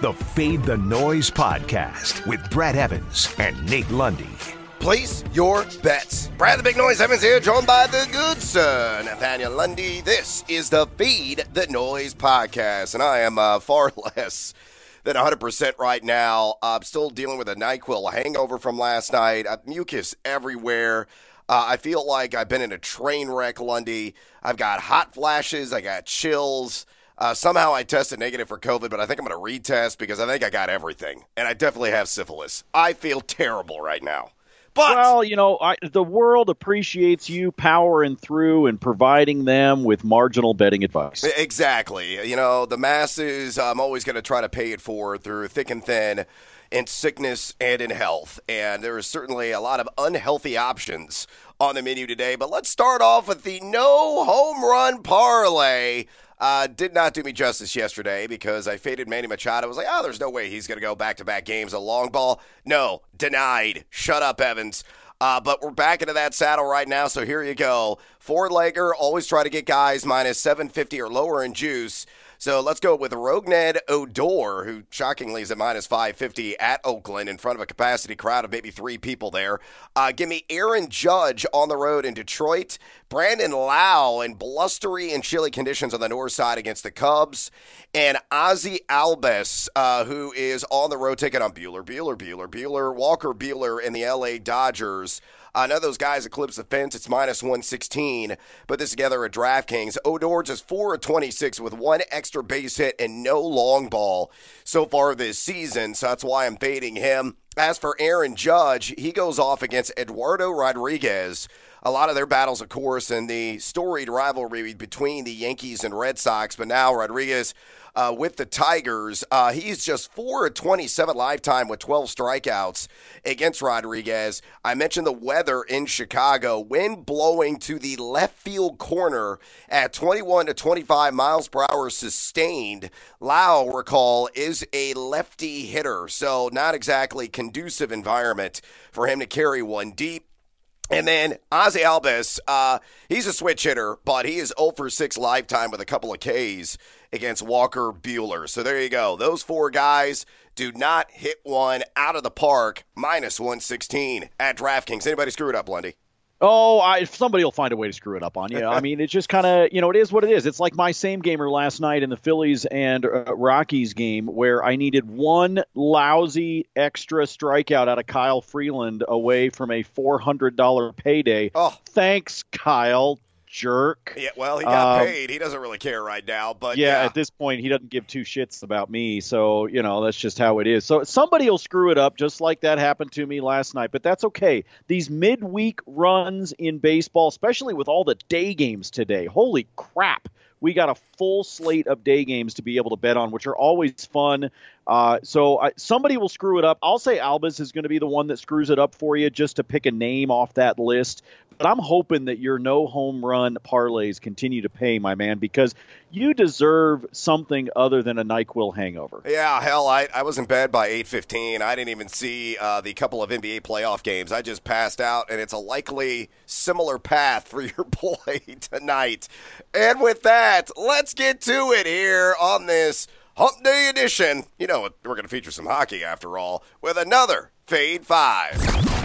the Fade the Noise podcast with Brad Evans and Nate Lundy. Place your bets. Brad the Big Noise Evans here, joined by the good sir, Nathaniel Lundy. This is the Fade the Noise podcast, and I am uh, far less than 100% right now. I'm still dealing with a NyQuil hangover from last night. Mucus everywhere. Uh, I feel like I've been in a train wreck, Lundy. I've got hot flashes. I got chills. Uh, somehow I tested negative for COVID, but I think I'm going to retest because I think I got everything. And I definitely have syphilis. I feel terrible right now. But well, you know, I, the world appreciates you powering through and providing them with marginal betting advice. Exactly. You know, the masses, I'm always going to try to pay it forward through thick and thin in sickness and in health. And there is certainly a lot of unhealthy options on the menu today. But let's start off with the no home run parlay. Uh, did not do me justice yesterday because I faded Manny Machado. I was like, oh, there's no way he's going to go back to back games. A long ball. No, denied. Shut up, Evans. Uh, but we're back into that saddle right now, so here you go. Four legger, always try to get guys minus 750 or lower in juice. So let's go with Rougned Odor, who shockingly is at minus 550 at Oakland in front of a capacity crowd of maybe three people there. Uh, give me Aaron Judge on the road in Detroit. Brandon Lowe in blustery and chilly conditions on the north side against the Cubs. And Ozzy Albies, uh, who is on the road taking on Bueller, Bueller, Bueller, Bueller, Walker Buehler in the LA Dodgers. I know those guys eclipse the fence. It's minus 116. Put this together at DraftKings. Odor just 4 of 26 with one extra base hit and no long ball so far this season. So that's why I'm fading him. As for Aaron Judge, he goes off against Eduardo Rodriguez. A lot of their battles, of course, in the storied rivalry between the Yankees and Red Sox. But now Rodriguez uh, with the Tigers. Uh, he's just 4 of 27 lifetime with 12 strikeouts against Rodriguez. I mentioned the weather in Chicago. Wind blowing to the left field corner at 21 to 25 miles per hour sustained. Lowe, recall, is a lefty hitter, so not exactly conducive environment for him to carry one deep. And then Ozzy Albies, uh, he's a switch hitter, but he is 0 for 6 lifetime with a couple of Ks against Walker Buehler. So there you go. Those four guys do not hit one out of the park, minus 116 at DraftKings. Anybody screw it up, Lundy? Oh, I, somebody will find a way to screw it up on you. I mean, it's just kind of, you know, it is what it is. It's like my same gamer last night in the Phillies and uh, Rockies game where I needed one lousy extra strikeout out of Kyle Freeland away from a $400 payday. Oh. Thanks, Kyle jerk. Yeah, well, he got um, paid. He doesn't really care right now, but yeah, yeah, at this point, he doesn't give two shits about me. So you know, that's just how it is. So somebody will screw it up, just like that happened to me last night. But that's okay. These midweek runs in baseball, especially with all the day games today, holy crap! we got a full slate of day games to be able to bet on, which are always fun. Uh, so I, somebody will screw it up. I'll say Albies is going to be the one that screws it up for you, just to pick a name off that list. But I'm hoping that your no home run parlays continue to pay, my man, because you deserve something other than a Nyquil hangover. Yeah, hell, I, I was in bed by 8:15. I didn't even see uh, the couple of NBA playoff games. I just passed out, and it's a likely similar path for your boy tonight. And with that, let's get to it here on this Hump Day edition. You know, we're going to feature some hockey after all with another Fade Five.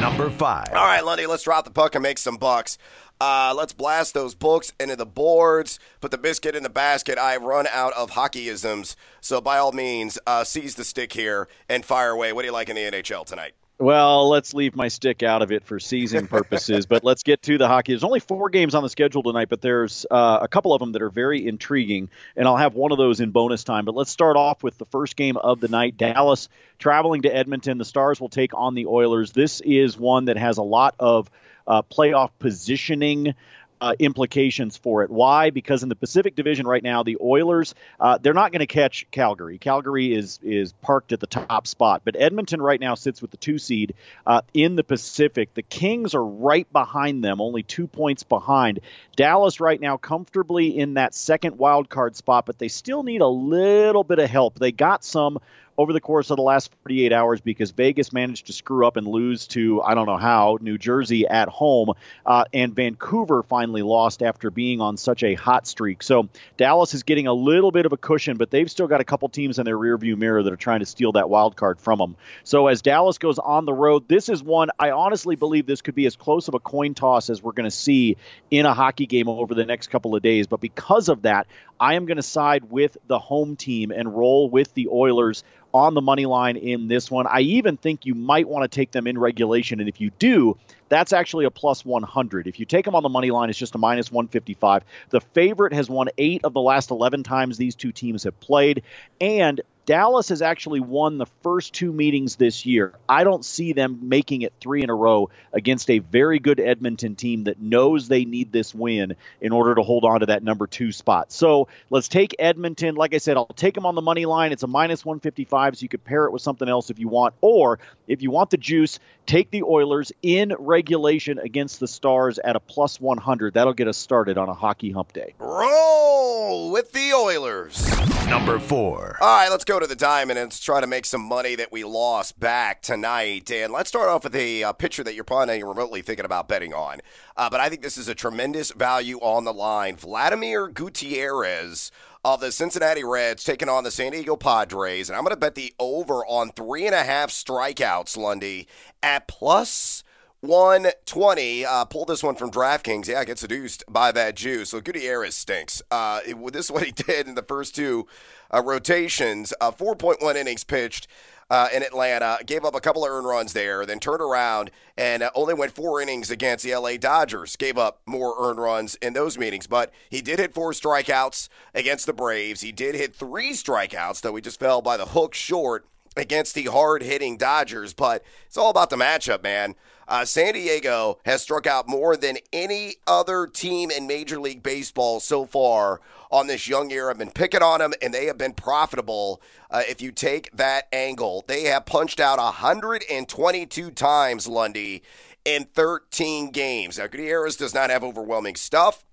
Number five. All right, Lundy, let's drop the puck and make some bucks. Uh, let's blast those books into the boards, put the biscuit in the basket. I've run out of hockeyisms. So, by all means, uh, seize the stick here and fire away. What do you like in the NHL tonight? Well, let's leave my stick out of it for season purposes, but let's get to the hockey. There's only four games on the schedule tonight, but there's uh, a couple of them that are very intriguing, and I'll have one of those in bonus time. But let's start off with the first game of the night Dallas traveling to Edmonton. The Stars will take on the Oilers. This is one that has a lot of uh, playoff positioning uh, implications for it. Why? Because in the Pacific Division right now, the Oilers uh, they're not going to catch Calgary. Calgary is is parked at the top spot, but Edmonton right now sits with the two seed uh, in the Pacific. The Kings are right behind them, only two points behind. Dallas right now comfortably in that second wild card spot, but they still need a little bit of help. They got some over the course of the last 48 hours because Vegas managed to screw up and lose to, I don't know how, New Jersey at home. Uh, and Vancouver finally lost after being on such a hot streak. So Dallas is getting a little bit of a cushion, but they've still got a couple teams in their rearview mirror that are trying to steal that wild card from them. So as Dallas goes on the road, this is one I honestly believe this could be as close of a coin toss as we're going to see in a hockey game over the next couple of days. But because of that, I am going to side with the home team and roll with the Oilers on the money line in this one. I even think you might want to take them in regulation. And if you do, that's actually a plus 100. If you take them on the money line, it's just a minus 155. The favorite has won eight of the last 11 times these two teams have played. And Dallas has actually won the first two meetings this year. I don't see them making it three in a row against a very good Edmonton team that knows they need this win in order to hold on to that number two spot. So let's take Edmonton. Like I said, I'll take them on the money line. It's a minus 155, so you could pair it with something else if you want. Or if you want the juice, take the Oilers in regulation against the Stars at a plus 100. That'll get us started on a hockey hump day. Roll with the Oilers. Number four. All right, let's go to the diamond and let's try to make some money that we lost back tonight. And let's start off with a uh, pitcher that you're probably not remotely thinking about betting on. Uh, but I think this is a tremendous value on the line. Vladimir Gutierrez of the Cincinnati Reds taking on the San Diego Padres. And I'm going to bet the over on three and a half strikeouts, Lundy, at plus 120. Uh, pull this one from DraftKings. Yeah, I get seduced by that juice. So Gutierrez stinks. Uh, it, this is what he did in the first two uh, rotations. Uh, 4.1 innings pitched. Uh, in Atlanta, gave up a couple of earned runs there, then turned around and uh, only went four innings against the LA Dodgers. Gave up more earned runs in those meetings, but he did hit four strikeouts against the Braves. He did hit three strikeouts, though he just fell by the hook short against the hard hitting Dodgers. But it's all about the matchup, man. Uh, San Diego has struck out more than any other team in Major League Baseball so far on this young year. I've been picking on them, and they have been profitable. Uh, if you take that angle, they have punched out 122 times, Lundy, in 13 games. Now, Gutierrez does not have overwhelming stuff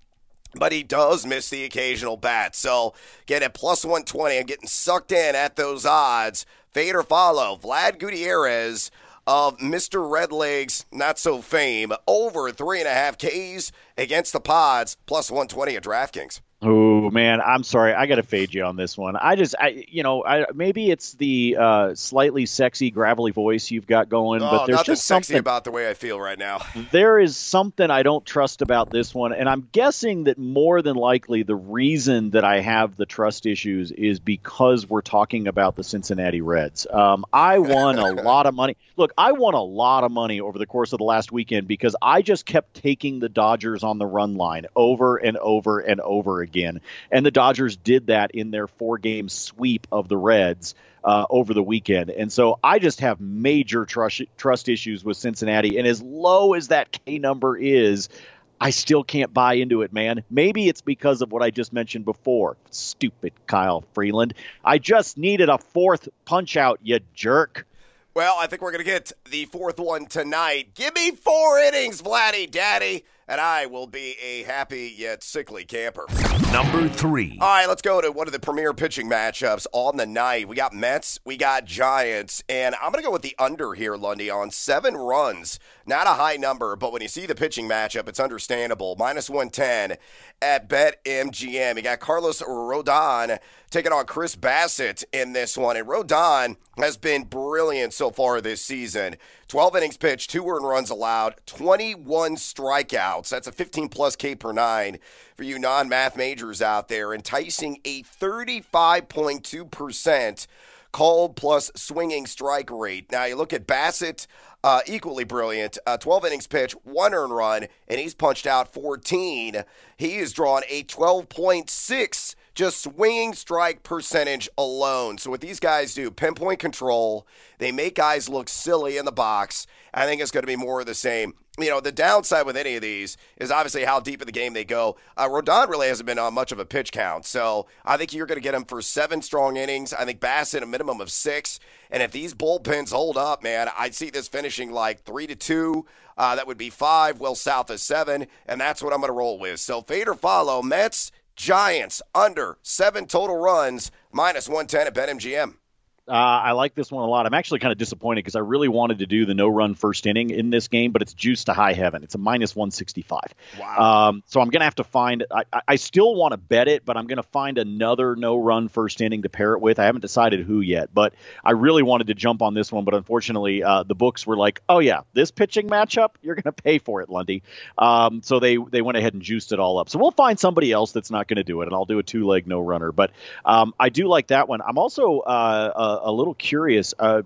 but he does miss the occasional bat. So get at plus 120 and getting sucked in at those odds. Fade or follow. Vlad Gutierrez of Mr. Redlegs, not so fame, over three and a half Ks against the Pods, plus 120 at DraftKings. Man, I'm sorry. I got to fade you on this one. I just, I, you know, I maybe it's the uh, slightly sexy, gravelly voice you've got going, oh, but there's just something about the way I feel right now. There is something I don't trust about this one, and I'm guessing that more than likely the reason that I have the trust issues is because we're talking about the Cincinnati Reds. Um, I won a lot of money. Look, I won a lot of money over the course of the last weekend because I just kept taking the Dodgers on the run line over and over and over again. And the Dodgers did that in their four game sweep of the Reds uh, over the weekend. And so I just have major trust, trust issues with Cincinnati. And as low as that K number is, I still can't buy into it, man. Maybe it's because of what I just mentioned before. Stupid Kyle Freeland. I just needed a fourth punch out, you jerk. Well, I think we're going to get the fourth one tonight. Give me four innings, Vladdy Daddy and I will be a happy yet sickly camper. Number three. All right, let's go to one of the premier pitching matchups on the night. We got Mets, we got Giants, and I'm going to go with the under here, Lundy, on seven runs. Not a high number, but when you see the pitching matchup, it's understandable. Minus 110 at BetMGM. You got Carlos Rodon taking on Chris Bassitt in this one, and Rodon has been brilliant so far this season. 12 innings pitched, two earned runs allowed, 21 strikeouts. That's a 15 plus K per nine for you non math majors out there, enticing a 35.2% called plus swinging strike rate. Now you look at Bassett, uh, equally brilliant. Uh, 12 innings pitch, one earned run, and he's punched out 14. He has drawn a 12.6 just swinging strike percentage alone. So what these guys do, pinpoint control, they make guys look silly in the box. I think it's going to be more of the same. You know, the downside with any of these is obviously how deep in the game they go. Uh, Rodon really hasn't been on much of a pitch count, so I think you're going to get him for seven strong innings. I think Bassitt a minimum of six, and if these bullpens hold up, man, I'd see this finishing like three to two. Uh, that would be five, well south of seven, and that's what I'm going to roll with. So fade or follow, Mets Giants under seven total runs, minus 110 at BetMGM. Uh, I like this one a lot. I'm actually kind of disappointed because I really wanted to do the no run first inning in this game, but it's juiced to high heaven. It's a minus 165. Wow. Um, so I'm going to have to find, I, I still want to bet it, but I'm going to find another no run first inning to pair it with. I haven't decided who yet, but I really wanted to jump on this one. But unfortunately, uh, the books were like, oh, yeah, this pitching matchup, you're going to pay for it, Lundy. Um, so they, they went ahead and juiced it all up. So we'll find somebody else that's not going to do it, and I'll do a two leg no runner. But um, I do like that one. I'm also uh, a, a, little curious. Uh,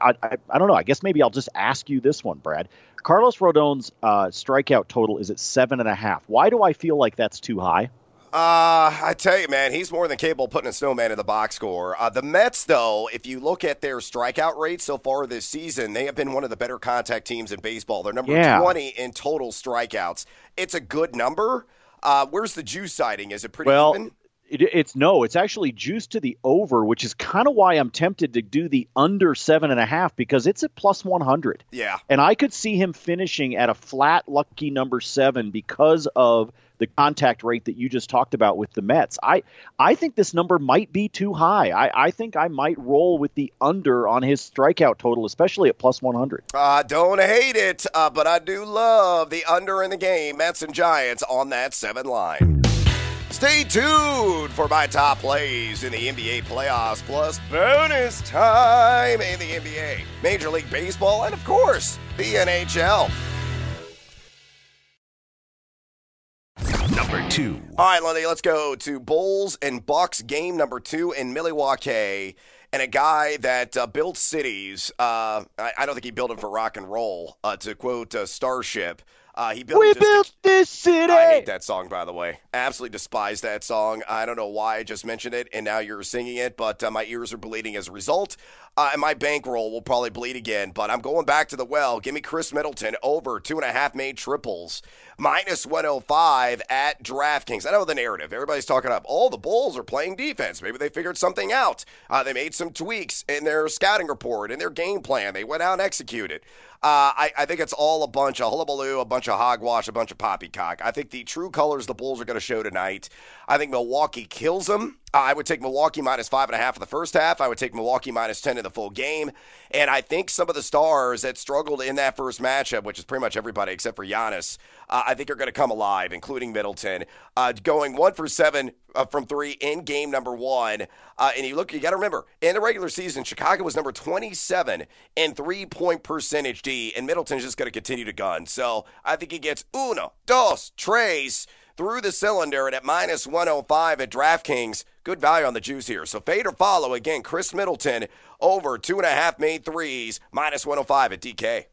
I, I, I, don't know. I guess maybe I'll just ask you this one, Brad. Carlos Rodon's uh, strikeout total is at seven and a half. Why do I feel like that's too high? Uh, I tell you, man, he's more than capable of putting a snowman in the box score. Uh, the Mets, though, if you look at their strikeout rate so far this season, they have been one of the better contact teams in baseball. They're number yeah. 20 in total strikeouts. It's a good number. Uh, where's the juice sighting? Is it pretty well, even? It, it's no, it's actually juiced to the over, which is kind of why I'm tempted to do the under seven and a half because it's at plus 100. Yeah. And I could see him finishing at a flat lucky number seven because of the contact rate that you just talked about with the Mets. I, I think this number might be too high. I, I think I might roll with the under on his strikeout total, especially at plus 100. I uh, don't hate it, uh, but I do love the under in the game. Mets and Giants on that seven line. Stay tuned for my top plays in the NBA playoffs, plus bonus time in the NBA, Major League Baseball, and of course, the NHL. Number two. All right, Lundy, let's go to Bulls and Bucks game number two in Milwaukee. And a guy that uh, built cities. Uh, I, I, don't think he built them for rock and roll, uh, to quote uh, Starship. Uh, he built we built this city. I hate that song, by the way. Absolutely despise that song. I don't know why I just mentioned it, and now you're singing it, but uh, my ears are bleeding as a result. Uh, my bankroll will probably bleed again, but I'm going back to the well. Give me Khris Middleton over two and a half made triples, minus 105 at DraftKings. I know the narrative. Everybody's talking up. Oh, the Bulls are playing defense. Maybe they figured something out. Uh, they made some tweaks in their scouting report, in their game plan. They went out and executed. Uh, I, I, think it's all a bunch of hullabaloo, a bunch of hogwash, a bunch of poppycock. I think the true colors the Bulls are going to show tonight. I think Milwaukee kills them. I would take Milwaukee minus five and a half in the first half. I would take Milwaukee minus 10 in the full game. And I think some of the stars that struggled in that first matchup, which is pretty much everybody except for Giannis, uh, I think are going to come alive, including Middleton, uh, going one for seven uh, from three in game number one. Uh, and you look, you got to remember, in the regular season, Chicago was number 27 in three point percentage D, and Middleton's just going to continue to gun. So I think he gets uno, dos, tres through the cylinder and at minus 105 at DraftKings. Good value on the juice here. So fade or follow again. Khris Middleton over two and a half made threes, minus 105 at DK.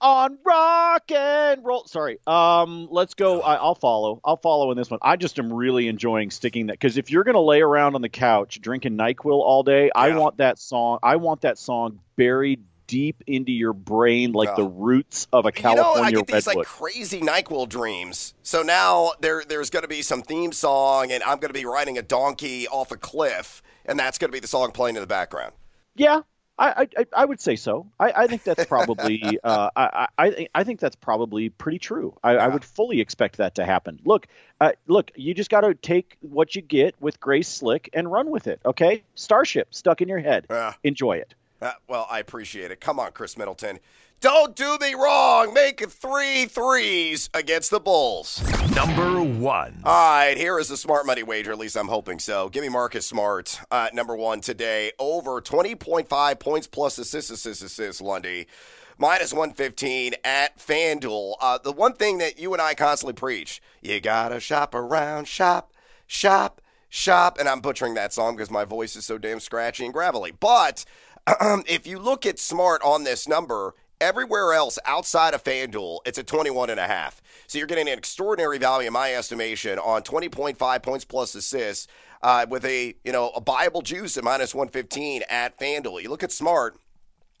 On rock and roll. Sorry. Um, let's go. I, will follow. I'll follow in this one. I just am really enjoying sticking that because if you're gonna lay around on the couch drinking Nyquil all day, yeah. I want that song. I want that song buried deep into your brain like the roots of a California you know, I get these redwood. like crazy Nyquil dreams. So now there there's going to be some theme song, and I'm going to be riding a donkey off a cliff, and that's going to be the song playing in the background. Yeah, I, I, I, would say so. I, I think that's probably uh, I, I, I think that's probably pretty true. I, yeah. I would fully expect that to happen. Look, uh, look, you just got to take what you get with Grace Slick and run with it. Okay, Starship stuck in your head. Yeah. Enjoy it. Uh, well, I appreciate it. Come on, Khris Middleton. Don't do me wrong. Make three threes against the Bulls. Number one. All right, here is a smart money wager. At least I'm hoping so. Give me Marcus Smart, uh, number one today. Over 20.5 points plus assists, assists, assists, Lundy. Minus 115 at FanDuel. Uh, the one thing that you and I constantly preach you got to shop around, shop, shop, shop. And I'm butchering that song because my voice is so damn scratchy and gravelly. But if you look at Smart on this number, everywhere else outside of FanDuel, it's a 21 and a half. So you're getting an extraordinary value, in my estimation, on 20.5 points plus assists uh, with a you know a buyable juice at minus 115 at FanDuel. You look at Smart.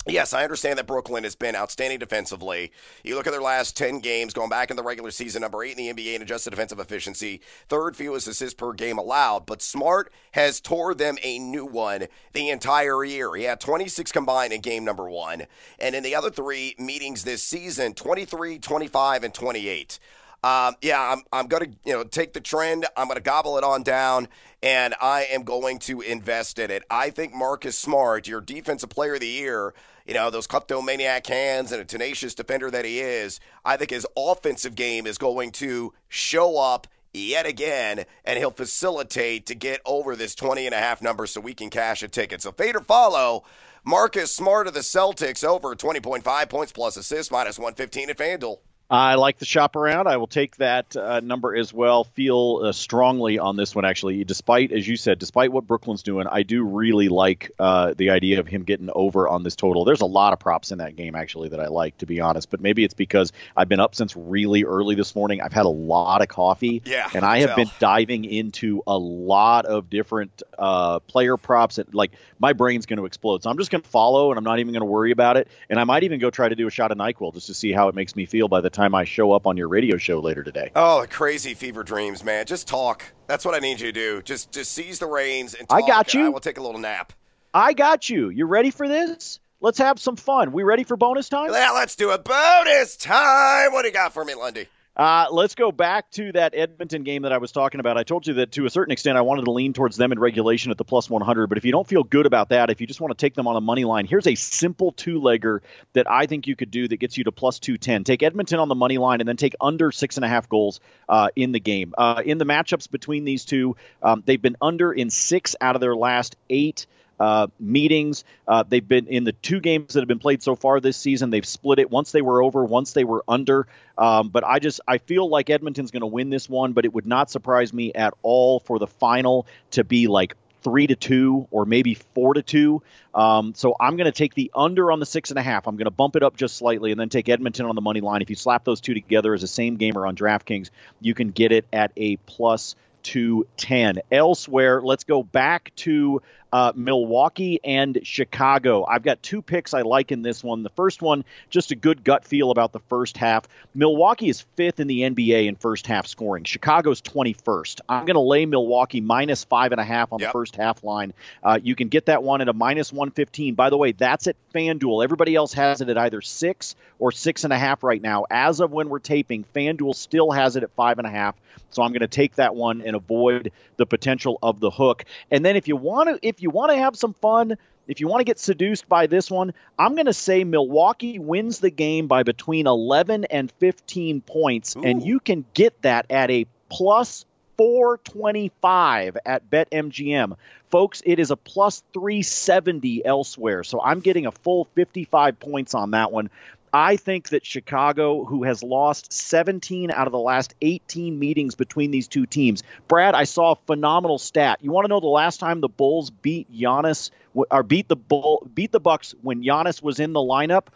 Yes, I understand that Brooklyn has been outstanding defensively. You look at their last 10 games, going back in the regular season, number eight in the NBA in adjusted defensive efficiency, third fewest assists per game allowed. But Smart has tore them a new one the entire year. He had 26 combined in game number one. And in the other three meetings this season, 23, 25, and 28. Um, yeah, I'm, I'm going to you know take the trend. I'm going to gobble it on down, and I am going to invest in it. I think Marcus Smart, your defensive player of the year, you know, those kleptomaniac hands and a tenacious defender that he is, I think his offensive game is going to show up yet again, and he'll facilitate to get over this 20 and a half number so we can cash a ticket. So fade or follow. Marcus Smart of the Celtics over 20.5 points plus assists minus 115 at FanDuel. I like the shop around. I will take that uh, number as well. Feel uh, strongly on this one, actually. Despite, as you said, despite what Brooklyn's doing, I do really like uh, the idea of him getting over on this total. There's a lot of props in that game, actually, that I like, to be honest. But maybe it's because I've been up since really early this morning. I've had a lot of coffee. Yeah. And I have tell. been diving into a lot of different uh, player props. That, like, my brain's going to explode. So I'm just going to follow, and I'm not even going to worry about it. And I might even go try to do a shot of NyQuil just to see how it makes me feel by the time I show up on your radio show later today. Oh, crazy fever dreams, man. Just talk. That's what I need you to do. Just just seize the reins and talk. I got you. I will take a little nap. I got you. You ready for this? Let's have some fun. We ready for bonus time? Yeah, let's do a bonus time. What do you got for me, Lundy? Uh, let's go back to that Edmonton game that I was talking about. I told you that to a certain extent I wanted to lean towards them in regulation at the plus 100, but if you don't feel good about that, if you just want to take them on a money line, here's a simple two legger that I think you could do that gets you to plus 210. Take Edmonton on the money line and then take under six and a half goals uh, in the game. Uh, in the matchups between these two, um, they've been under in six out of their last eight. Uh, meetings. Uh, they've been in the two games that have been played so far this season. They've split it. Once they were over, once they were under. Um, but I just I feel like Edmonton's going to win this one. But it would not surprise me at all for the final to be like three to two or maybe four to two. Um, so I'm going to take the under on the six and a half. I'm going to bump it up just slightly and then take Edmonton on the money line. If you slap those two together as a same gamer on DraftKings, you can get it at a plus 210. Elsewhere, let's go back to uh, Milwaukee and Chicago. I've got two picks I like in this one. The first one, just a good gut feel about the first half. Milwaukee is fifth in the NBA in first half scoring. Chicago's 21st. I'm going to lay Milwaukee minus five and a half on Yep. the first half line. Uh, you can get that one at a minus 115. By the way, that's at FanDuel. Everybody else has it at either six or six and a half right now. As of when we're taping, FanDuel still has it at five and a half. So I'm going to take that one and avoid the potential of the hook. And then if you want to, if you want to have some fun, if you want to get seduced by this one, I'm going to say Milwaukee wins the game by between 11 and 15 points, and you can get that at a plus 425 at BetMGM. Folks, it is a plus 370 elsewhere. So I'm getting a full 55 points on that one. I think that Chicago, who has lost 17 out of the last 18 meetings between these two teams, Brad, I saw a phenomenal stat. You want to know the last time the Bulls beat Giannis or beat the Bull beat the Bucks when Giannis was in the lineup?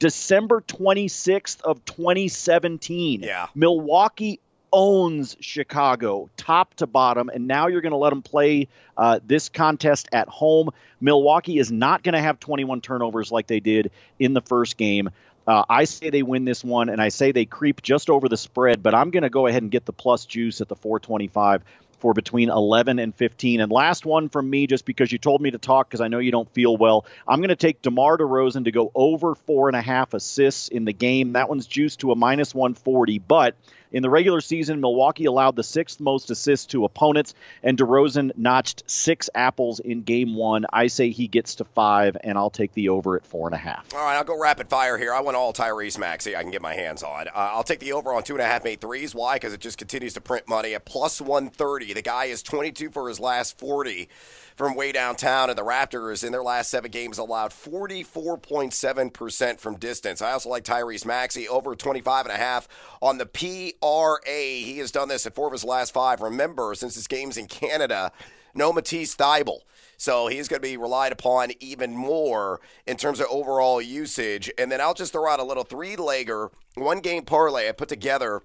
December 26th of 2017. Yeah. Milwaukee owns Chicago top to bottom, and now you're going to let them play uh, this contest at home. Milwaukee is not going to have 21 turnovers like they did in the first game. Uh, I say they win this one, and I say they creep just over the spread, but I'm going to go ahead and get the plus juice at the 425 for between 11 and 15. And last one from me, just because you told me to talk because I know you don't feel well, I'm going to take DeMar DeRozan to go over four and a half assists in the game. That one's juiced to a minus 140, but in the regular season, Milwaukee allowed the sixth most assists to opponents, and DeRozan notched six apples in game one. I say he gets to five, and I'll take the over at four and a half. All right, I'll go rapid fire here. I want all Tyrese Maxey I can get my hands on. Uh, I'll take the over on two and a half made threes. Why? Because it just continues to print money at plus 130. The guy is 22 for his last 40 from way downtown, and the Raptors in their last seven games allowed 44.7% from distance. I also like Tyrese Maxey over 25 and a half on the PRA. He has done this at four of his last five. Remember, since his games in Canada, no Matisse Thybulle. So he's going to be relied upon even more in terms of overall usage. And then I'll just throw out a little three legger, one game parlay I put together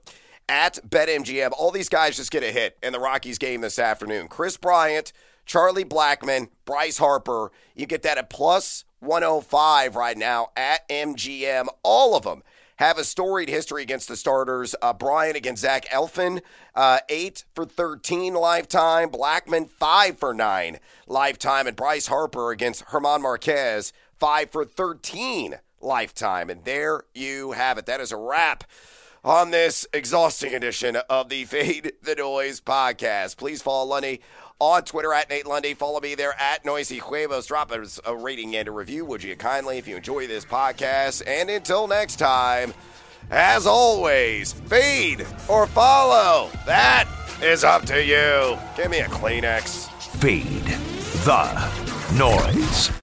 at BetMGM. All these guys just get a hit in the Rockies game this afternoon. Kris Bryant, Charlie Blackmon, Bryce Harper. You get that at plus 105 right now at MGM. All of them have a storied history against the starters. Uh, Bryant against Zach Eflin, uh, 8 for 13 lifetime. Blackman, 5 for 9 lifetime. And Bryce Harper against German Marquez, 5 for 13 lifetime. And there you have it. That is a wrap on this exhausting edition of the Fade the Noise podcast. Please follow Lundy on Twitter at Nate Lundy. Follow me there at Noisy Huevos. Drop us a rating and a review, would you kindly, if you enjoy this podcast. And until next time, as always, feed or follow. That is up to you. Give me a Kleenex. Feed the noise.